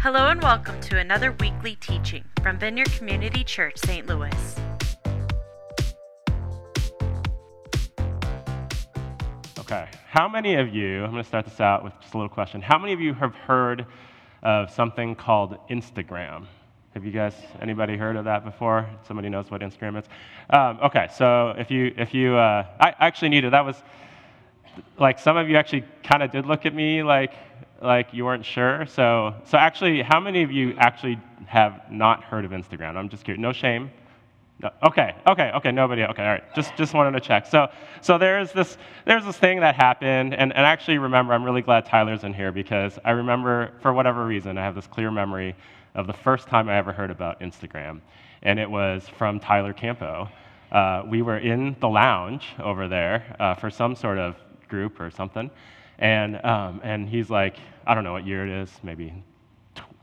Hello and welcome to another weekly teaching from Vineyard Community Church, St. Louis. Okay, how many of you, I'm going to start this out with just a little question. How many of you have heard of something called Instagram? Have you guys, anybody heard of that before? Somebody knows what Instagram is? Um, okay, so if you, if you, uh, I actually needed, that was, like some of you actually kind of did look at me like, like you weren't sure. So, so actually, how many of you actually have not heard of Instagram? I'm just curious. No shame. No. Okay, okay, okay. Nobody. Okay, all right. Just, just wanted to check. So, so there's this, there's this thing that happened, and, and actually remember, I'm really glad Tyler's in here because I remember, for whatever reason, I have this clear memory of the first time I ever heard about Instagram, and it was from Tyler Campo. Uh, we were in the lounge over there uh, for some sort of group or something, and, um, and he's like, I don't know what year it is, maybe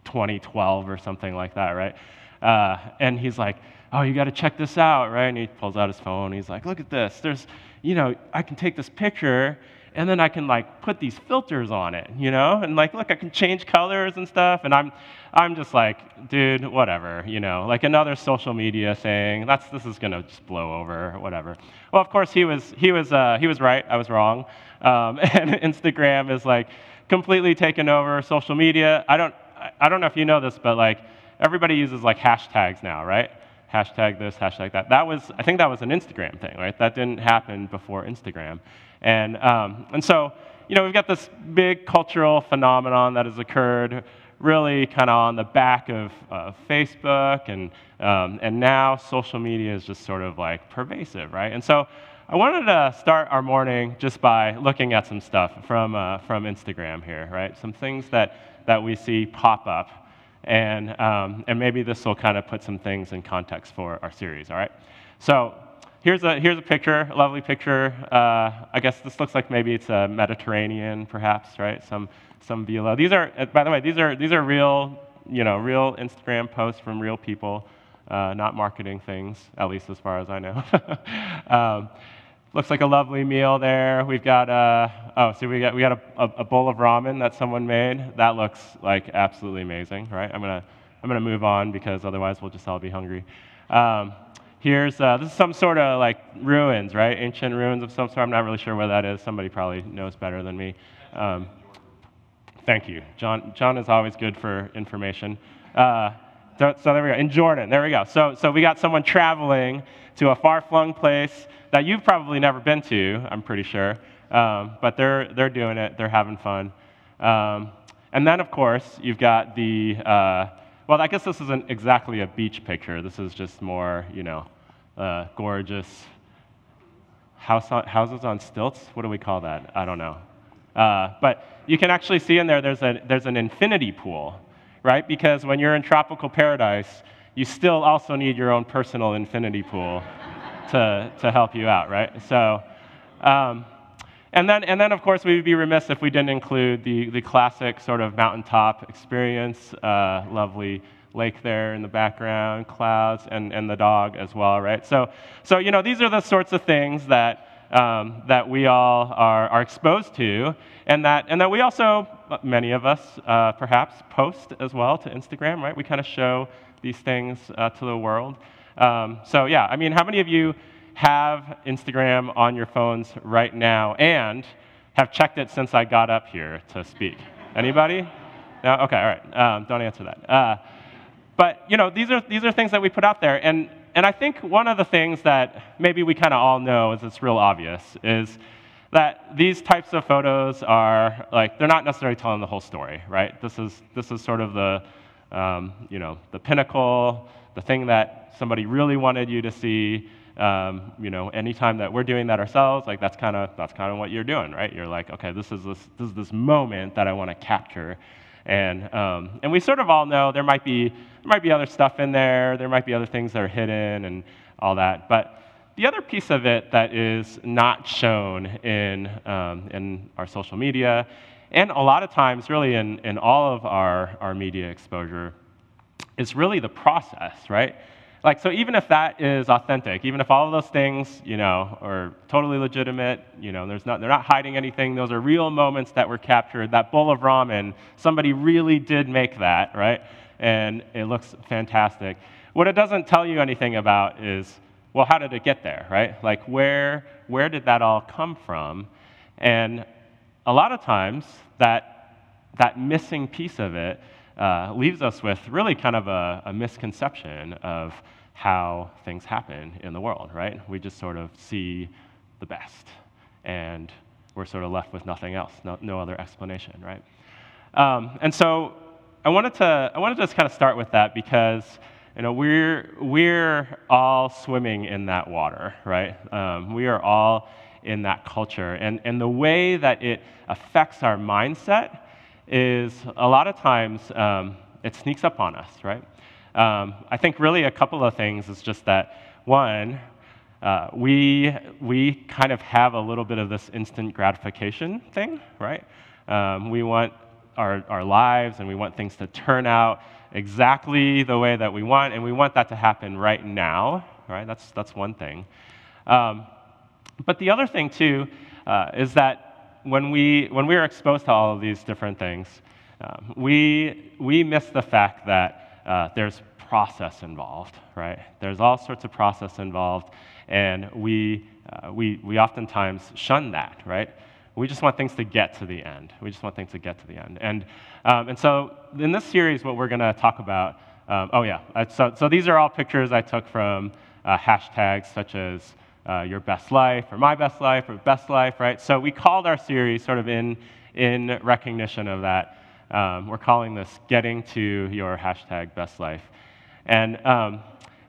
2012 or something like that, right? Uh, and he's like, oh, you got to check this out, right? And he pulls out his phone. he's like, look at this. There's, you know, I can take this picture and then I can like put these filters on it, you know, and like, look, I can change colors and stuff. And I'm, I'm just like, dude, whatever, you know, like another social media thing. That's this is gonna just blow over, whatever. Well, of course, he was, he was, uh, he was right. I was wrong. Um, and Instagram is like completely taken over social media. I don't, I don't know if you know this, but like everybody uses like hashtags now, right? Hashtag this, hashtag that. That was, I think that was an Instagram thing, right? That didn't happen before Instagram. And, um, and so, you know, we've got this big cultural phenomenon that has occurred really kind of on the back of uh, Facebook, and, um, and now social media is just sort of like pervasive, right? And so I wanted to start our morning just by looking at some stuff from, uh, from Instagram here, right? Some things that, that we see pop up. And, um, and maybe this will kind of put some things in context for our series, all right? So here's a, here's a picture, a lovely picture. Uh, I guess this looks like maybe it's a Mediterranean, perhaps, right? Some, some velo. These are, uh, by the way, these are, these are real, you know, real Instagram posts from real people, uh, not marketing things, at least as far as I know. um, looks like a lovely meal there. We've got, uh, oh, see, we got, we got a, a, a, bowl of ramen that someone made. That looks like absolutely amazing, right? I'm gonna, I'm gonna move on because otherwise we'll just all be hungry. Um, Here's, uh, this is some sort of like ruins, right? Ancient ruins of some sort. I'm not really sure where that is. Somebody probably knows better than me. Um, thank you. John, John is always good for information. Uh, so, there we go. In Jordan, there we go. So, so we got someone traveling to a far-flung place that you've probably never been to, I'm pretty sure. Um, but they're, they're doing it. They're having fun. Um, and then, of course, you've got the, uh, well, I guess this isn't exactly a beach picture. This is just more, you know, uh, gorgeous house on, houses on stilts. What do we call that? I don't know. Uh, but you can actually see in there there's, a, there's an infinity pool, right? Because when you're in tropical paradise, you still also need your own personal infinity pool to, to help you out, right? So, um, and then, and then, of course, we would be remiss if we didn't include the, the classic sort of mountaintop experience, uh, lovely lake there in the background, clouds, and, and the dog as well, right? So, so, you know, these are the sorts of things that, um, that we all are, are exposed to, and that, and that we also, many of us uh, perhaps, post as well to Instagram, right? We kind of show these things uh, to the world. Um, so, yeah, I mean, how many of you have Instagram on your phones right now and have checked it since I got up here to speak? Anybody? No? Okay, all right. Um, don't answer that. Uh, but you know, these are these are things that we put out there, and and I think one of the things that maybe we kind of all know is it's real obvious is that these types of photos are like they're not necessarily telling the whole story, right? This is this is sort of the um, you know the pinnacle, the thing that somebody really wanted you to see. Um, you know, anytime that we're doing that ourselves, like that's kind of that's kind of what you're doing, right? You're like, okay, this is this this is this moment that I want to capture, and, um, and we sort of all know there might, be, there might be other stuff in there, there might be other things that are hidden and all that. But the other piece of it that is not shown in, um, in our social media, and a lot of times, really, in, in all of our, our media exposure, is really the process, right? Like, so even if that is authentic, even if all of those things, you know, are totally legitimate, you know, there's not, they're not hiding anything, those are real moments that were captured. That bowl of ramen, somebody really did make that, right? And it looks fantastic. What it doesn't tell you anything about is, well, how did it get there, right? Like, where, where did that all come from? And a lot of times, that, that missing piece of it uh, leaves us with really kind of a, a misconception of how things happen in the world, right? We just sort of see the best, and we're sort of left with nothing else, no, no other explanation, right? Um, and so I wanted to I wanted to just kind of start with that because you know we're we're all swimming in that water, right? Um, we are all in that culture, and and the way that it affects our mindset is a lot of times um, it sneaks up on us, right? Um, I think really a couple of things is just that one, uh, we, we kind of have a little bit of this instant gratification thing, right? Um, we want our, our lives and we want things to turn out exactly the way that we want, and we want that to happen right now, right? That's, that's one thing. Um, but the other thing, too, uh, is that when we, when we are exposed to all of these different things, um, we, we miss the fact that uh, there's process involved, right? There's all sorts of process involved, and we, uh, we, we oftentimes shun that, right? We just want things to get to the end. We just want things to get to the end. And, um, and so in this series, what we're going to talk about, um, oh yeah, uh, so, so these are all pictures I took from uh, hashtags such as uh, your best life or my best life or best life, right? So we called our series sort of in, in recognition of that. Um, we're calling this Getting to Your Hashtag Best Life. And, um,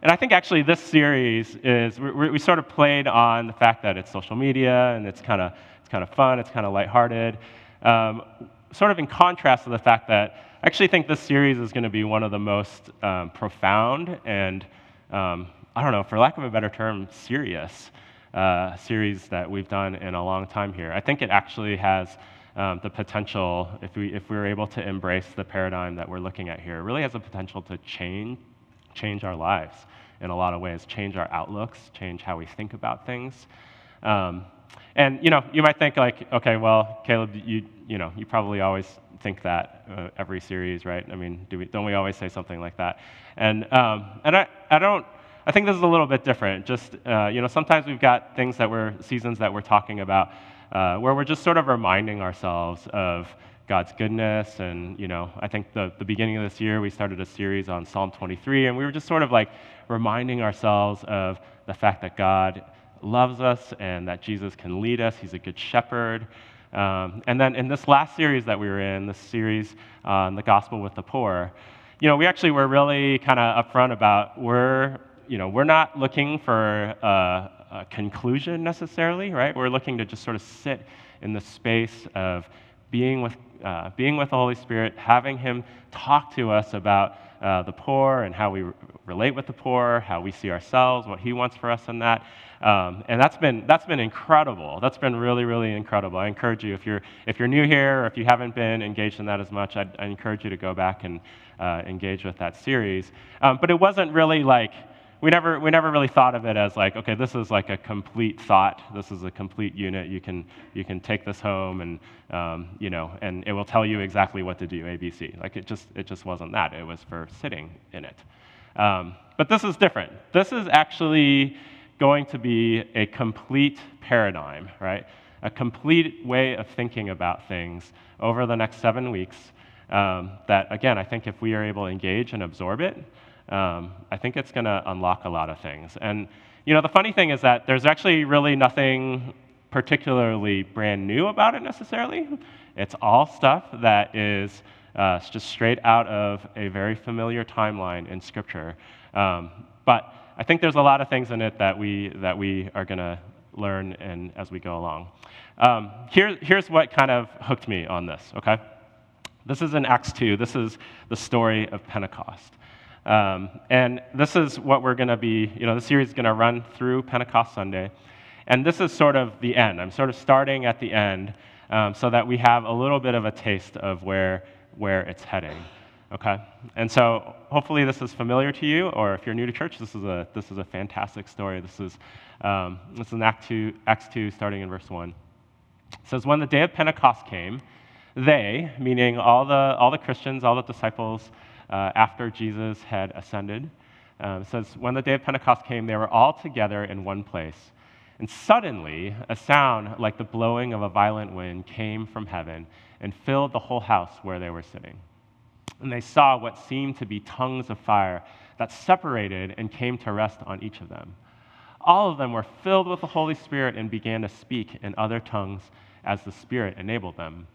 and I think actually this series is, we, we, sort of played on the fact that it's social media and it's kind of it's kind of fun, it's kind of lighthearted, um, sort of in contrast to the fact that I actually think this series is going to be one of the most um, profound and, um, I don't know, for lack of a better term, serious uh, series that we've done in a long time here. I think it actually has um, the potential, if we, if we were able to embrace the paradigm that we're looking at here, really has the potential to change, change our lives in a lot of ways, change our outlooks, change how we think about things. Um, and you know, you might think like, okay, well, Caleb, you you know, you probably always think that uh, every series, right? I mean, do we, don't we always say something like that? And um, and I I don't. I think this is a little bit different. Just uh, you know, sometimes we've got things that we're seasons that we're talking about uh, where we're just sort of reminding ourselves of God's goodness. And, you know, I think the, the beginning of this year, we started a series on Psalm 23, and we were just sort of like reminding ourselves of the fact that God loves us and that Jesus can lead us. He's a good shepherd. Um, and then in this last series that we were in, this series on the gospel with the poor, you know, we actually were really kind of upfront about we're, you know, we're not looking for a conclusion necessarily, right? We're looking to just sort of sit in the space of being with, uh, being with the Holy Spirit, having Him talk to us about uh, the poor and how we re- relate with the poor, how we see ourselves, what He wants for us in that. Um, and that's been, that's been incredible. That's been really, really incredible. I encourage you, if you're, if you're new here or if you haven't been engaged in that as much, I'd, I encourage you to go back and uh, engage with that series. Um, but it wasn't really like, we never, we never really thought of it as like, okay, this is like a complete thought. This is a complete unit. You can, you can take this home and, um, you know, and it will tell you exactly what to do, ABC. Like it just, it just wasn't that. It was for sitting in it. Um, but this is different. This is actually going to be a complete paradigm, right? A complete way of thinking about things over the next seven weeks um, that, again, I think if we are able to engage and absorb it, um, I think it's going to unlock a lot of things. And you know, the funny thing is that there's actually really nothing particularly brand new about it necessarily. It's all stuff that is uh, just straight out of a very familiar timeline in Scripture. Um, but I think there's a lot of things in it that we that we are going to learn and as we go along. Um, here, here's what kind of hooked me on this. Okay, this is in Acts 2. This is the story of Pentecost. Um, and this is what we're going to be, you know, the series is going to run through Pentecost Sunday. And this is sort of the end. I'm sort of starting at the end um, so that we have a little bit of a taste of where, where it's heading. Okay? And so hopefully this is familiar to you, or if you're new to church, this is a, this is a fantastic story. This is, um, this is in Act 2, Acts 2, starting in verse 1. It says, When the day of Pentecost came, they, meaning all the, all the Christians, all the disciples, uh, after Jesus had ascended, um, says, When the day of Pentecost came, they were all together in one place. And suddenly, a sound like the blowing of a violent wind came from heaven and filled the whole house where they were sitting. And they saw what seemed to be tongues of fire that separated and came to rest on each of them. All of them were filled with the Holy Spirit and began to speak in other tongues as the Spirit enabled them.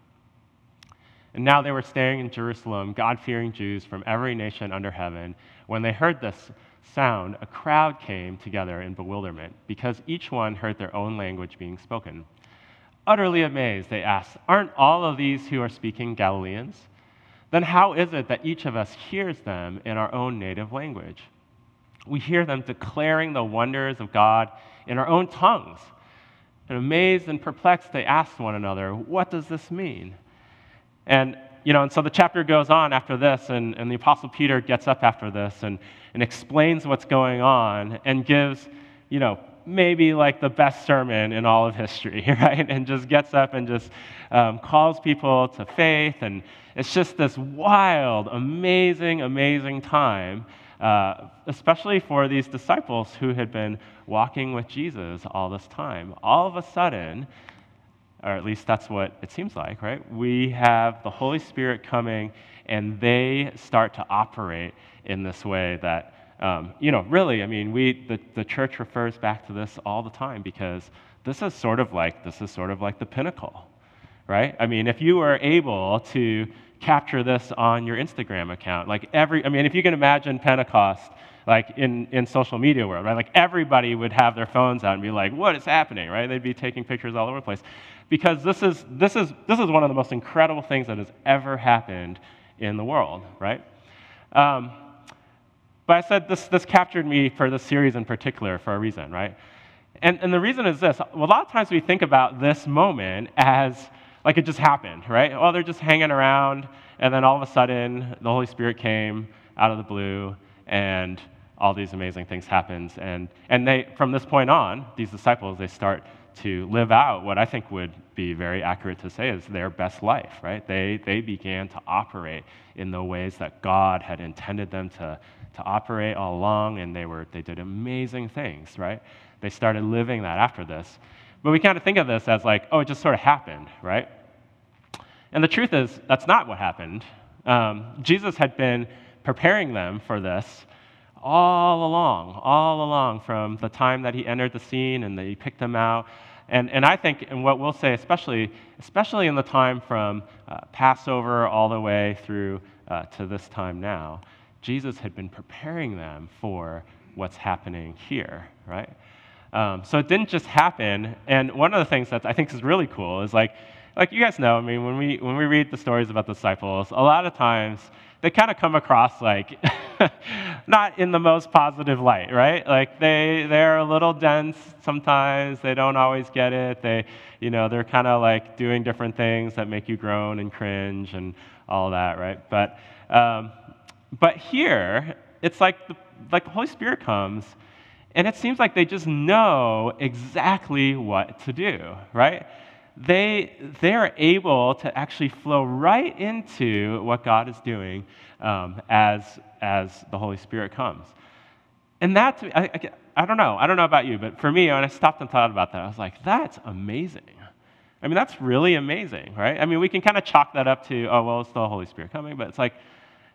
And now they were staying in Jerusalem, God fearing Jews from every nation under heaven. When they heard this sound, a crowd came together in bewilderment because each one heard their own language being spoken. Utterly amazed, they asked, Aren't all of these who are speaking Galileans? Then how is it that each of us hears them in our own native language? We hear them declaring the wonders of God in our own tongues. And amazed and perplexed, they asked one another, What does this mean? And, you know, and so the chapter goes on after this, and, and the Apostle Peter gets up after this and, and explains what's going on and gives, you know, maybe like the best sermon in all of history, right? And just gets up and just um, calls people to faith. And it's just this wild, amazing, amazing time, uh, especially for these disciples who had been walking with Jesus all this time. All of a sudden, or at least that's what it seems like, right? We have the Holy Spirit coming, and they start to operate in this way that, um, you know, really, I mean, we, the, the church refers back to this all the time because this is sort of like, this is sort of like the pinnacle, right? I mean, if you were able to capture this on your Instagram account, like every, I mean, if you can imagine Pentecost, like in, in social media world, right? Like everybody would have their phones out and be like, what is happening, right? They'd be taking pictures all over the place. Because this is, this is, this is one of the most incredible things that has ever happened in the world, right? Um, but I said this, this captured me for this series in particular for a reason, right? And, and the reason is this a lot of times we think about this moment as like it just happened, right? Well, they're just hanging around, and then all of a sudden the Holy Spirit came out of the blue, and all these amazing things happens. And, and they, from this point on, these disciples, they start to live out what I think would be very accurate to say is their best life, right? They, they began to operate in the ways that God had intended them to, to operate all along, and they, were, they did amazing things, right? They started living that after this. But we kind of think of this as like, oh, it just sort of happened, right? And the truth is, that's not what happened. Um, Jesus had been preparing them for this all along, all along from the time that he entered the scene and that he picked them out. And, and I think, and what we'll say, especially, especially in the time from uh, Passover all the way through uh, to this time now, Jesus had been preparing them for what's happening here, right? Um, so it didn't just happen. And one of the things that I think is really cool is like, like you guys know, I mean, when we, when we read the stories about the disciples, a lot of times they kind of come across like not in the most positive light, right? Like they they're a little dense sometimes. They don't always get it. They, you know, they're kind of like doing different things that make you groan and cringe and all that, right? But um, but here it's like the like the Holy Spirit comes. And it seems like they just know exactly what to do, right? they, they are able to actually flow right into what God is doing um, as, as the Holy Spirit comes. And that, I, I, I don't know, I don't know about you, but for me, when I stopped and thought about that, I was like, that's amazing. I mean, that's really amazing, right? I mean, we can kind of chalk that up to, oh, well, it's the Holy Spirit coming, but it's like,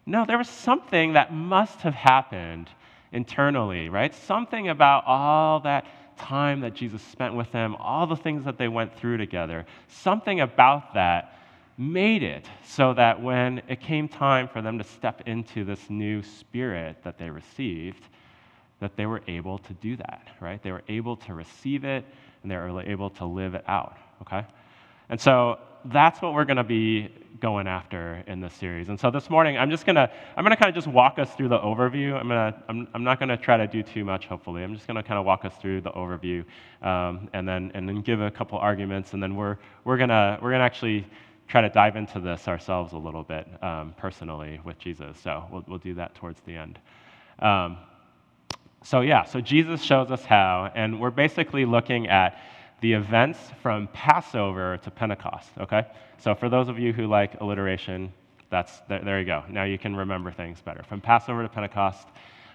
no, there was something that must have happened internally, right? Something about all that time that Jesus spent with them, all the things that they went through together, something about that made it so that when it came time for them to step into this new spirit that they received, that they were able to do that, right? They were able to receive it and they were able to live it out, okay? And so that's what we're going to be going after in this series. And so this morning, I'm just going to, I'm going to kind of just walk us through the overview. I'm, going to, I'm, I'm not going to try to do too much, hopefully. I'm just going to kind of walk us through the overview um, and, then, and then give a couple arguments. And then we're, we're going to, we're going to actually try to dive into this ourselves a little bit um, personally with Jesus. So we'll, we'll do that towards the end. Um, so, yeah, so Jesus shows us how, and we're basically looking at the events from Passover to Pentecost, okay? So, for those of you who like alliteration, that's, there, there you go. Now you can remember things better. From Passover to Pentecost,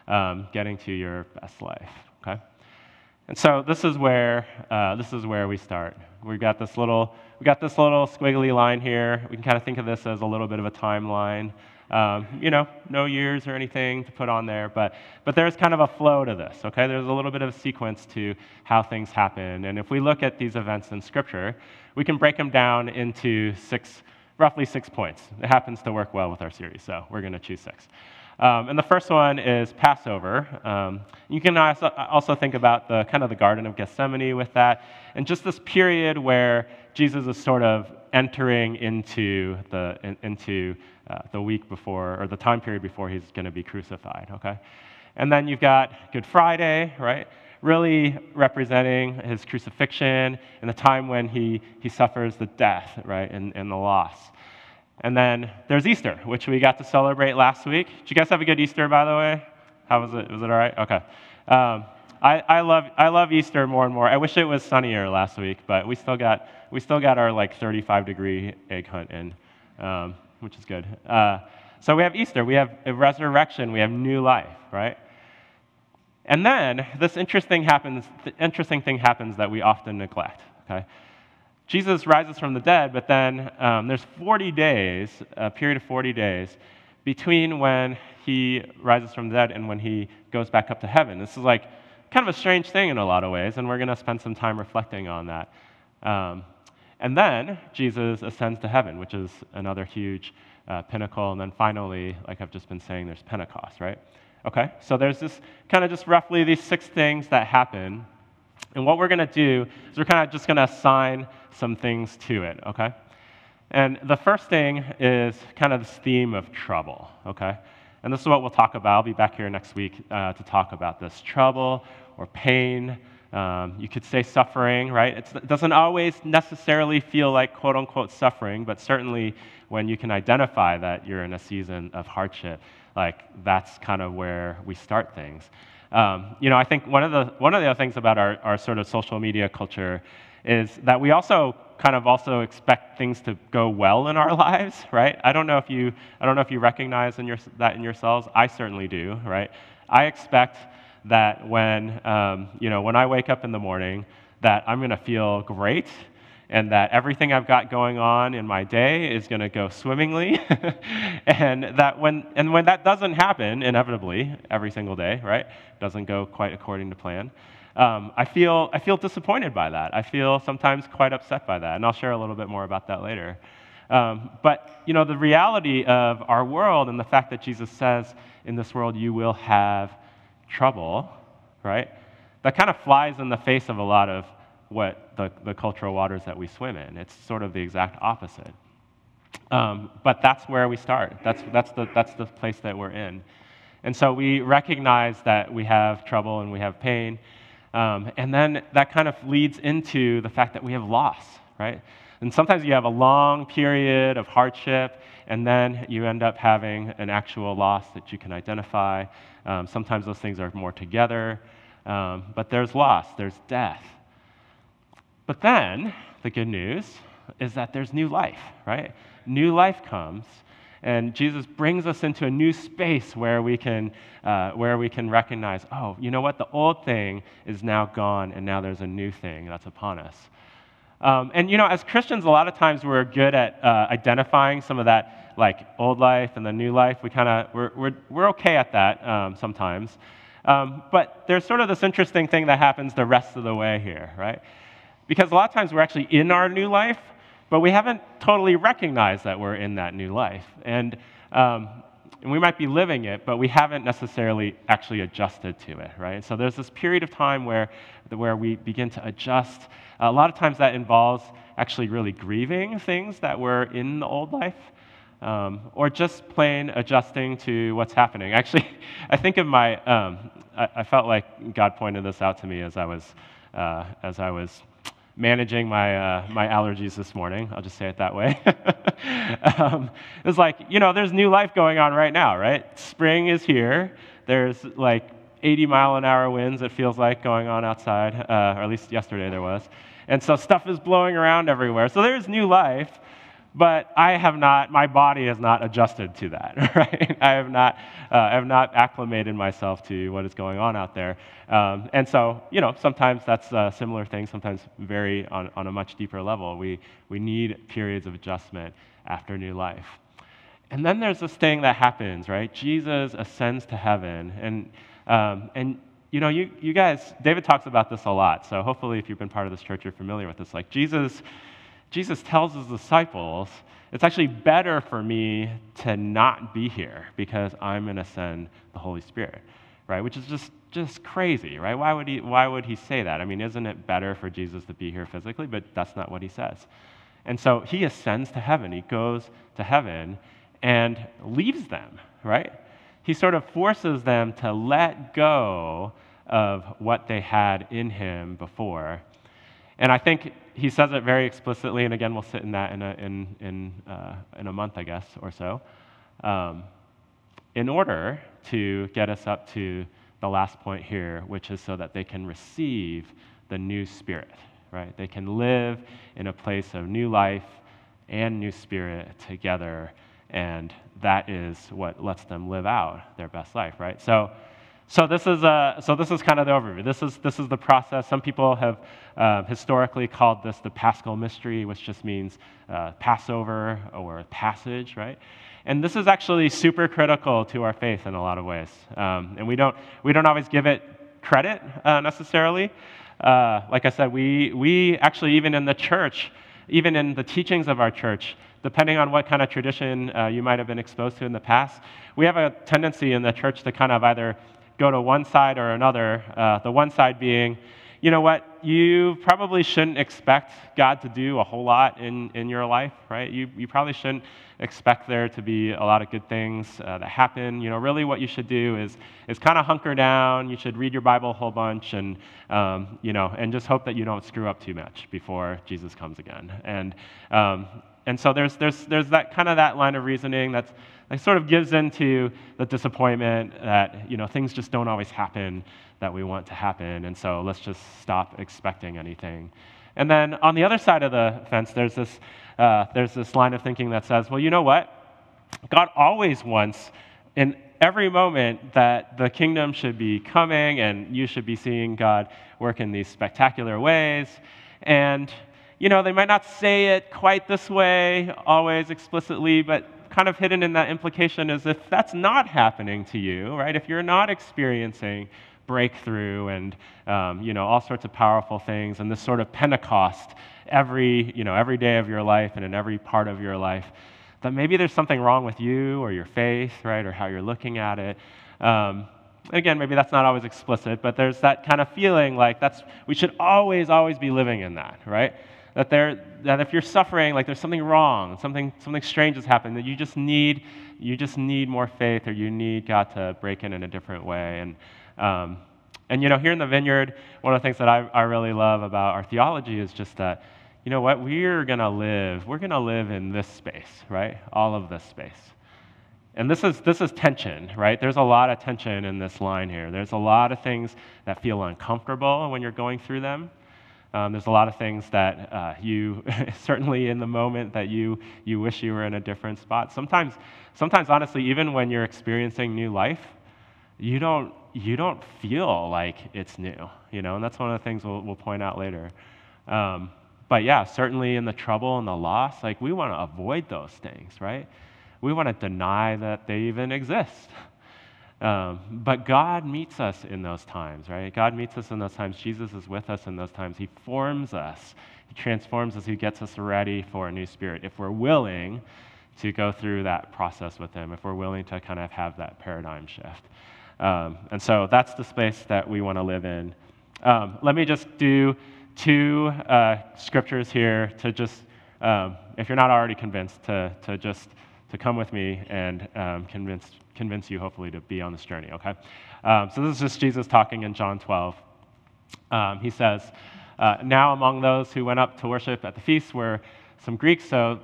um, getting to your best life, okay? And so this is where uh, this is where we start. We've got this little we got this little squiggly line here. We can kind of think of this as a little bit of a timeline. Um, you know, no years or anything to put on there, but but there's kind of a flow to this. Okay, there's a little bit of a sequence to how things happen. And if we look at these events in Scripture, we can break them down into six, roughly six points. It happens to work well with our series, so we're going to choose six. Um, and the first one is Passover. Um, you can also, think about the kind of the Garden of Gethsemane with that, and just this period where Jesus is sort of entering into the in, into uh, the week before or the time period before he's going to be crucified. Okay, and then you've got Good Friday, right? Really representing his crucifixion and the time when he, he suffers the death, right, and, and the loss. And then there's Easter, which we got to celebrate last week. Did you guys have a good Easter, by the way? How was it? Was it all right? Okay. Um, I, I, love, I love Easter more and more. I wish it was sunnier last week, but we still got, we still got our like 35 degree egg hunt in, um, which is good. Uh, so we have Easter, we have resurrection, we have new life, right? And then this interesting happens, the interesting thing happens that we often neglect, okay? Jesus rises from the dead, but then um, there's 40 days, a period of 40 days, between when he rises from the dead and when he goes back up to heaven. This is like kind of a strange thing in a lot of ways, and we're going to spend some time reflecting on that. Um, and then Jesus ascends to heaven, which is another huge uh, pinnacle. And then finally, like I've just been saying, there's Pentecost, right? Okay, so there's this kind of just roughly these six things that happen and what we're going to do is we're kind of just going to assign some things to it, okay? And the first thing is kind of this theme of trouble, okay? And this is what we'll talk about. I'll be back here next week uh, to talk about this trouble or pain. Um, you could say suffering, right? It's, it doesn't always necessarily feel like quote unquote suffering, but certainly when you can identify that you're in a season of hardship, like that's kind of where we start things. Um, you know, I think one of the one of the things about our, our sort of social media culture is that we also kind of also expect things to go well in our lives, right? I don't know if you I don't know if you recognize in your, that in yourselves. I certainly do, right? I expect that when um, you know when I wake up in the morning, that I'm going to feel great and that everything I've got going on in my day is going to go swimmingly. and that when and when that doesn't happen inevitably every single day, right? Doesn't go quite according to plan. Um, I feel I feel disappointed by that. I feel sometimes quite upset by that, and I'll share a little bit more about that later. Um, but you know, the reality of our world and the fact that Jesus says, "In this world you will have trouble," right? That kind of flies in the face of a lot of what the, the cultural waters that we swim in. It's sort of the exact opposite. Um, but that's where we start. That's, that's, the, that's the place that we're in. And so we recognize that we have trouble and we have pain. Um, and then that kind of leads into the fact that we have loss, right? And sometimes you have a long period of hardship, and then you end up having an actual loss that you can identify. Um, sometimes those things are more together. Um, but there's loss, there's death, but then, the good news is that there's new life, right? New life comes, and Jesus brings us into a new space where we can, uh, where we can recognize, oh, you know what? The old thing is now gone, and now there's a new thing that's upon us. Um, and you know, as Christians, a lot of times we're good at uh, identifying some of that, like old life and the new life. We kind of we're, we're we're okay at that um, sometimes. Um, but there's sort of this interesting thing that happens the rest of the way here, right? Because a lot of times we're actually in our new life, but we haven't totally recognized that we're in that new life. And, um, and we might be living it, but we haven't necessarily actually adjusted to it, right? So there's this period of time where, where we begin to adjust. A lot of times that involves actually really grieving things that were in the old life. Um, or just plain adjusting to what's happening. Actually, I think of my, um, I, I, felt like God pointed this out to me as I was, uh, as I was managing my, uh, my allergies this morning. I'll just say it that way. um, it was like, you know, there's new life going on right now, right? Spring is here. There's like 80 mile an hour winds, it feels like, going on outside, uh, or at least yesterday there was. And so stuff is blowing around everywhere. So there's new life, but I have not, my body has not adjusted to that, right? I have not, uh, I have not acclimated myself to what is going on out there. Um, and so, you know, sometimes that's a similar thing, sometimes very on, on a much deeper level. We, we need periods of adjustment after new life. And then there's this thing that happens, right? Jesus ascends to heaven. And, um, and you know, you, you guys, David talks about this a lot. So hopefully, if you've been part of this church, you're familiar with this. Like, Jesus, Jesus tells his disciples, it's actually better for me to not be here because I'm going to send the Holy Spirit, right? Which is just, just crazy, right? Why would, he, why would he say that? I mean, isn't it better for Jesus to be here physically? But that's not what he says. And so he ascends to heaven. He goes to heaven and leaves them, right? He sort of forces them to let go of what they had in him before. And I think he says it very explicitly, and again, we'll sit in that in a, in, in, uh, in a month, I guess, or so, um, in order to get us up to the last point here, which is so that they can receive the new spirit, right? They can live in a place of new life and new spirit together and that is what lets them live out their best life, right? So, so this is a, so this is kind of the overview. This is this is the process. Some people have uh, historically called this the Paschal mystery, which just means uh, Passover or passage, right? And this is actually super critical to our faith in a lot of ways. Um, and we don't we don't always give it credit uh, necessarily. Uh, like I said, we we actually even in the church, even in the teachings of our church depending on what kind of tradition uh, you might have been exposed to in the past, we have a tendency in the church to kind of either go to one side or another. Uh, the one side being, you know what, you probably shouldn't expect God to do a whole lot in, in your life, right? You, you probably shouldn't expect there to be a lot of good things uh, that happen. You know, really what you should do is, is kind of hunker down. You should read your Bible a whole bunch and, um, you know, and just hope that you don't screw up too much before Jesus comes again. And, um, and so there's, there's, there's that kind of that line of reasoning that's, that sort of gives into the disappointment that you know, things just don't always happen that we want to happen. And so let's just stop expecting anything. And then on the other side of the fence, there's this, uh, there's this line of thinking that says, well, you know what? God always wants in every moment that the kingdom should be coming and you should be seeing God work in these spectacular ways. And you know, they might not say it quite this way, always explicitly, but kind of hidden in that implication is if that's not happening to you, right? If you're not experiencing breakthrough and um, you know all sorts of powerful things and this sort of Pentecost every you know every day of your life and in every part of your life, that maybe there's something wrong with you or your faith, right, or how you're looking at it. Um, again, maybe that's not always explicit, but there's that kind of feeling like that's we should always, always be living in that, right? That, there, that if you're suffering, like there's something wrong, something, something strange has happened, that you just need, you just need more faith or you need God to break in in a different way. And, um, and you know, here in the vineyard, one of the things that I, I really love about our theology is just that, you know what, we're going to live, we're going to live in this space, right? All of this space. And this is, this is tension, right? There's a lot of tension in this line here. There's a lot of things that feel uncomfortable when you're going through them. Um, there's a lot of things that uh, you, certainly in the moment, that you, you wish you were in a different spot. Sometimes, sometimes, honestly, even when you're experiencing new life, you don't, you don't feel like it's new, you know, and that's one of the things we'll, we'll point out later. Um, but yeah, certainly in the trouble and the loss, like we want to avoid those things, right? We want to deny that they even exist. Um, but God meets us in those times, right? God meets us in those times. Jesus is with us in those times. He forms us, He transforms us, He gets us ready for a new spirit. If we're willing to go through that process with Him, if we're willing to kind of have that paradigm shift. Um, and so that's the space that we want to live in. Um, let me just do two uh, scriptures here to just, um, if you're not already convinced, to, to just to come with me and um, convince convince you, hopefully, to be on this journey, okay? Um, so this is just Jesus talking in John 12. Um, he says, Uh, now, among those who went up to worship at the feast were some Greeks. So,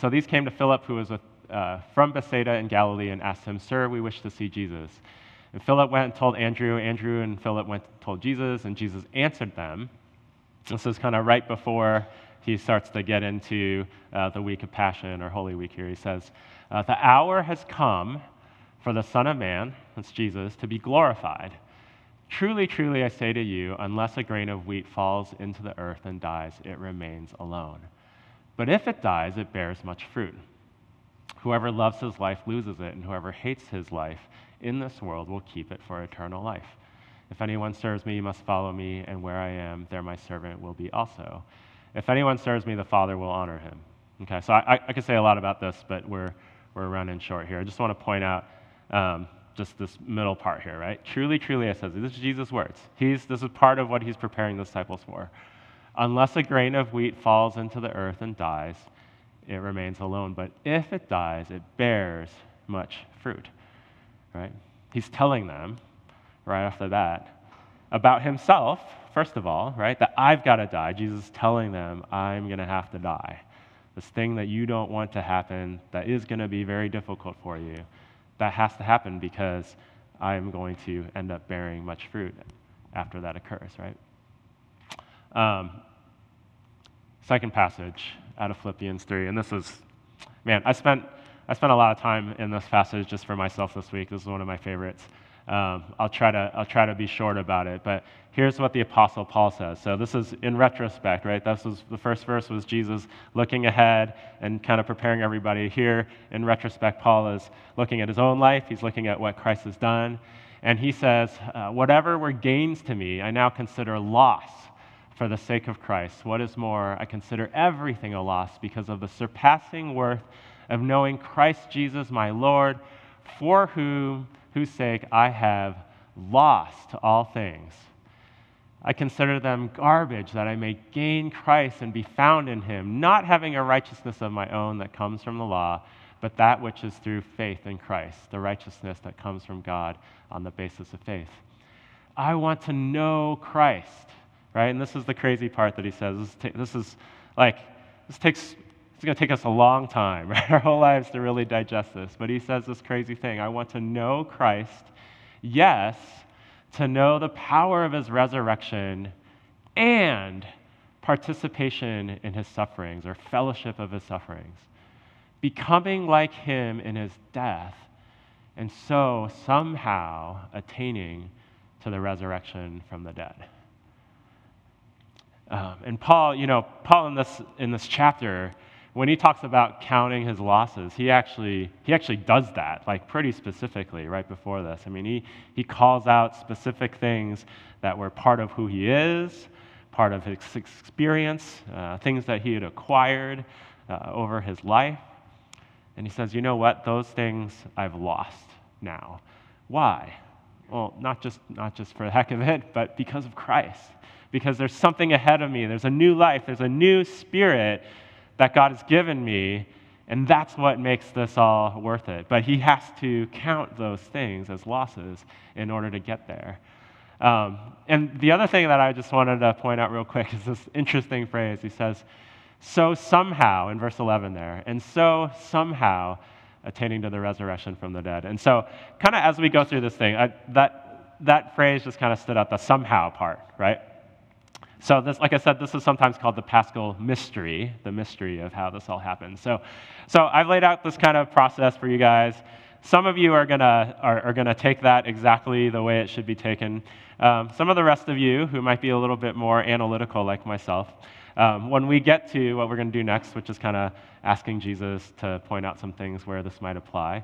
so these came to Philip, who was with, uh, from Bethsaida in Galilee, and asked him, Sir, we wish to see Jesus. And Philip went and told Andrew. Andrew and Philip went and told Jesus, and Jesus answered them. This is kind of right before he starts to get into uh, the week of Passion or Holy Week here. He says, uh, The hour has come for the Son of Man, that's Jesus, to be glorified. Truly, truly, I say to you, unless a grain of wheat falls into the earth and dies, it remains alone. But if it dies, it bears much fruit. Whoever loves his life loses it, and whoever hates his life in this world will keep it for eternal life. If anyone serves me, you must follow me, and where I am, there my servant will be also. If anyone serves me, the Father will honor him. Okay, so I, I could say a lot about this, but we're, we're running short here. I just want to point out um, just this middle part here, right? Truly, truly, I says, this is Jesus' words. He's, this is part of what he's preparing the disciples for. Unless a grain of wheat falls into the earth and dies, it remains alone. But if it dies, it bears much fruit, right? He's telling them right after that about himself, first of all, right? That I've got to die. Jesus telling them, I'm going to have to die. This thing that you don't want to happen, that is going to be very difficult for you, that has to happen because I'm going to end up bearing much fruit after that occurs, right? Um, second passage out of Philippians 3, and this is, man, I spent, I spent a lot of time in this passage just for myself this week. This is one of my favorites. Um, I'll, try to, I'll try to be short about it, but here's what the Apostle Paul says. So this is in retrospect, right? This was, the first verse was Jesus looking ahead and kind of preparing everybody. Here, in retrospect, Paul is looking at his own life. He's looking at what Christ has done. And he says, uh, Whatever were gains to me, I now consider loss for the sake of Christ. What is more, I consider everything a loss because of the surpassing worth of knowing Christ Jesus my Lord, for whom whose sake I have lost all things. I consider them garbage that I may gain Christ and be found in him, not having a righteousness of my own that comes from the law, but that which is through faith in Christ, the righteousness that comes from God on the basis of faith. I want to know Christ, right? And this is the crazy part that he says. This, is like, this takes it's going to take us a long time? Our whole lives to really digest this. But he says this crazy thing I want to know Christ, yes, to know the power of his resurrection and participation in his sufferings or fellowship of his sufferings, becoming like him in his death, and so somehow attaining to the resurrection from the dead. Um, and Paul, you know, Paul in this, in this chapter, when he talks about counting his losses, he actually, he actually does that, like pretty specifically right before this. I mean, he, he calls out specific things that were part of who he is, part of his experience, uh, things that he had acquired uh, over his life. And he says, you know what? Those things I've lost now. Why? Well, not just, not just for the heck of it, but because of Christ. Because there's something ahead of me. There's a new life. There's a new spirit that God has given me, and that's what makes this all worth it. But he has to count those things as losses in order to get there. Um, and the other thing that I just wanted to point out real quick is this interesting phrase. He says, So somehow, in verse 11 there, and so somehow attaining to the resurrection from the dead. And so, kind of as we go through this thing, I, that, that phrase just kind of stood out, the somehow part, right? So, this, like I said, this is sometimes called the Paschal mystery, the mystery of how this all happens. So, so I've laid out this kind of process for you guys. Some of you are gonna are, are gonna take that exactly the way it should be taken. Um, some of the rest of you, who might be a little bit more analytical, like myself, um, when we get to what we're going to do next, which is kind of asking Jesus to point out some things where this might apply,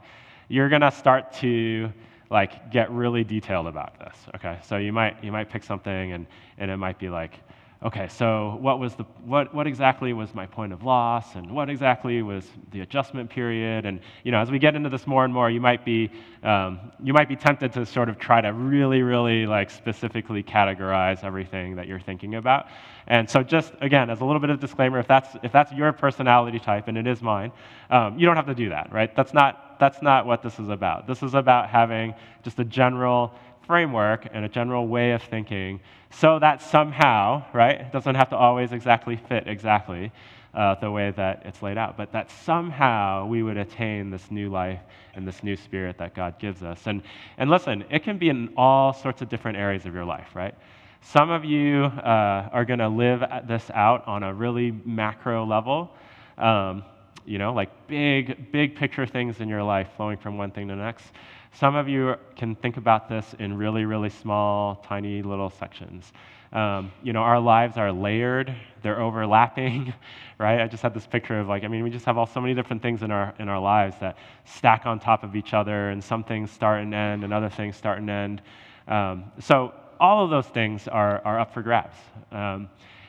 you're going to start to like get really detailed about this. Okay, so you might you might pick something and and it might be like, okay, so what was the what what exactly was my point of loss and what exactly was the adjustment period? And you know, as we get into this more and more, you might be um, you might be tempted to sort of try to really really like specifically categorize everything that you're thinking about. And so, just again, as a little bit of disclaimer, if that's if that's your personality type and it is mine, um, you don't have to do that, right? That's not that's not what this is about. This is about having just a general framework and a general way of thinking so that somehow, right, it doesn't have to always exactly fit exactly uh, the way that it's laid out, but that somehow we would attain this new life and this new spirit that God gives us. And, and listen, it can be in all sorts of different areas of your life, right? Some of you uh, are going to live this out on a really macro level. Um, you know, like big, big picture things in your life flowing from one thing to the next. Some of you can think about this in really, really small, tiny little sections. Um, you know, our lives are layered, they're overlapping, right? I just had this picture of like, I mean, we just have all so many different things in our, in our lives that stack on top of each other, and some things start and end, and other things start and end. Um, so all of those things are, are up for grabs. Um,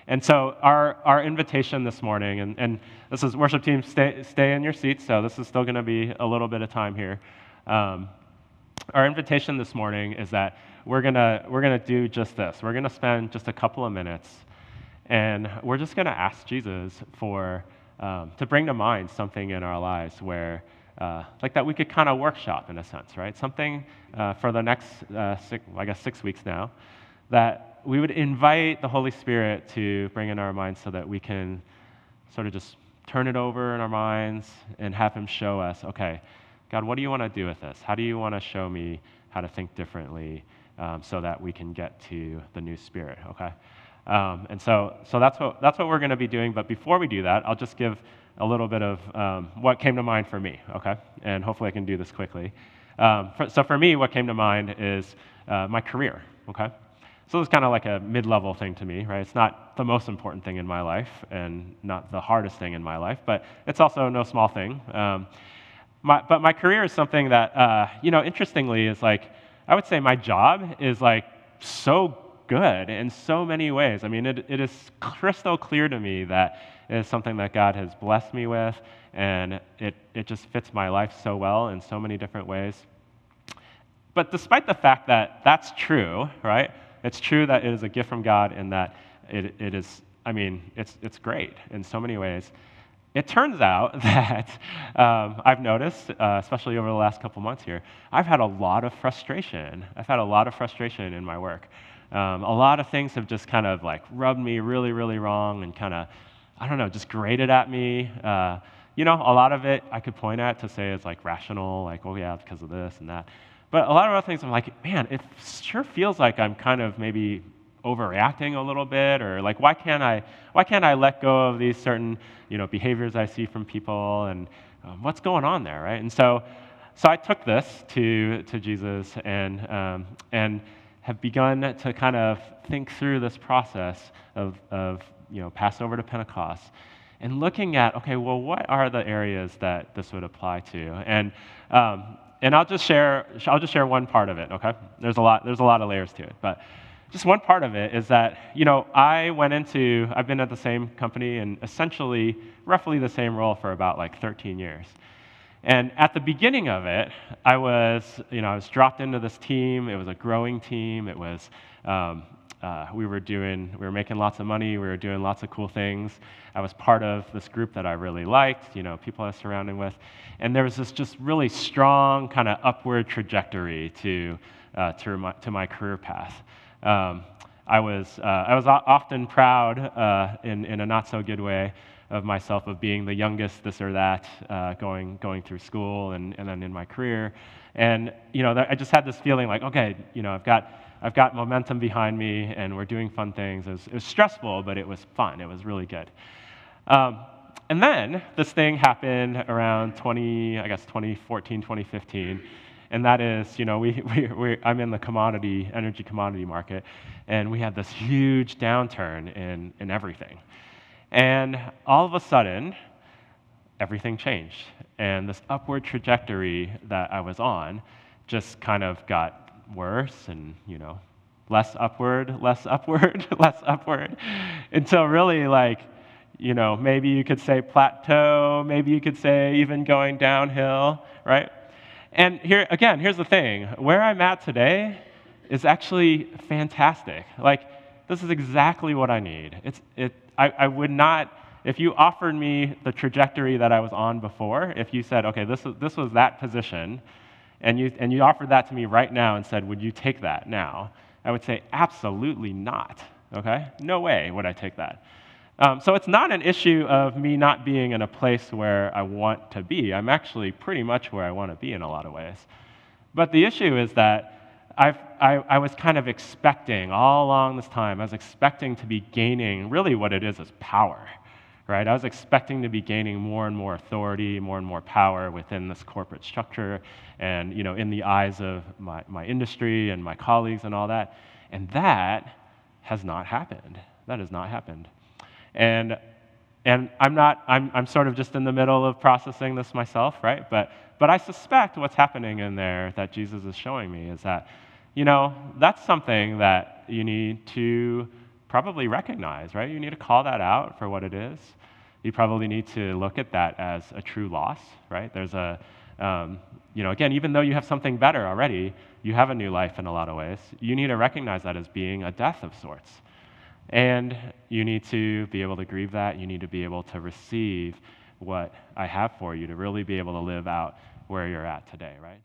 and so our, our invitation this morning, and, and this is worship team, stay, stay in your seats, so this is still going to be a little bit of time here. Um, our invitation this morning is that we're going we're gonna do just this. We're going to spend just a couple of minutes, and we're just going to ask Jesus for, um, to bring to mind something in our lives where, uh, like that we could kind of workshop in a sense, right? Something uh, for the next, uh, six, I guess, six weeks now, that we would invite the Holy Spirit to bring in our minds so that we can sort of just turn it over in our minds and have Him show us, okay, God, what do you want to do with this? How do you want to show me how to think differently um, so that we can get to the new spirit, okay? Um, and so, so that's what, that's what we're going to be doing. But before we do that, I'll just give a little bit of um, what came to mind for me, okay? And hopefully I can do this quickly. Um, for, so for me, what came to mind is uh, my career, okay? So it's kind of like a mid level thing to me, right? It's not the most important thing in my life and not the hardest thing in my life, but it's also no small thing. Um, my, but my career is something that, uh, you know, interestingly, is like, I would say my job is like so good in so many ways. I mean, it, it is crystal clear to me that it is something that God has blessed me with, and it, it just fits my life so well in so many different ways. But despite the fact that that's true, right? It's true that it is a gift from God and that it, it is, I mean, it's, it's great in so many ways. It turns out that um, I've noticed, uh, especially over the last couple months here, I've had a lot of frustration. I've had a lot of frustration in my work. Um, a lot of things have just kind of like rubbed me really, really wrong and kind of, I don't know, just grated at me. Uh, you know, a lot of it I could point at to say it's like rational, like, oh yeah, because of this and that. But a lot of other things I'm like, man, it sure feels like I'm kind of maybe overreacting a little bit or like why can't i why can't i let go of these certain you know behaviors i see from people and um, what's going on there right? And so so i took this to to jesus and um, and have begun to kind of think through this process of of you know passover to pentecost and looking at okay well what are the areas that this would apply to? And um, and I'll just share I'll just share one part of it okay there's a lot there's a lot of layers to it but just one part of it is that, you know, I went into, I've been at the same company and essentially roughly the same role for about like 13 years. And at the beginning of it, I was, you know, I was dropped into this team. It was a growing team. It was, um, uh, we were doing, we were making lots of money. We were doing lots of cool things. I was part of this group that I really liked, you know, people I was surrounding with. And there was this just really strong kind of upward trajectory to, uh, to, my, to my career path. Um, I, was, uh, I was often proud, uh, in, in a not so good way, of myself of being the youngest this or that uh, going, going through school and, and then in my career. And, you know, I just had this feeling like, okay, you know, I've got, I've got momentum behind me and we're doing fun things. It was, it was stressful, but it was fun. It was really good. Um, and then this thing happened around 20, I guess 2014, 2015 and that is, you know, we, we, we, I'm in the commodity, energy commodity market, and we had this huge downturn in, in everything. And all of a sudden, everything changed. And this upward trajectory that I was on just kind of got worse and, you know, less upward, less upward, less upward, until really like, you know, maybe you could say plateau, maybe you could say even going downhill, right? And here, again, here's the thing where I'm at today is actually fantastic. Like, this is exactly what I need. It's, it, I, I would not, if you offered me the trajectory that I was on before, if you said, okay, this, is, this was that position, and you, and you offered that to me right now and said, Would you take that now? I would say, Absolutely not. Okay? No way would I take that. Um, so it's not an issue of me not being in a place where I want to be. I'm actually pretty much where I want to be in a lot of ways. But the issue is that I've, I, I was kind of expecting all along this time, I was expecting to be gaining really what it is is power, right? I was expecting to be gaining more and more authority, more and more power within this corporate structure and, you know, in the eyes of my, my industry and my colleagues and all that. And that has not happened. That has not happened. And, and I'm not, I'm, I'm sort of just in the middle of processing this myself, right? But, but I suspect what's happening in there that Jesus is showing me is that, you know, that's something that you need to probably recognize, right? You need to call that out for what it is. You probably need to look at that as a true loss, right? There's a, um, you know, again, even though you have something better already, you have a new life in a lot of ways. You need to recognize that as being a death of sorts. And you need to be able to grieve that. You need to be able to receive what I have for you to really be able to live out where you're at today, right?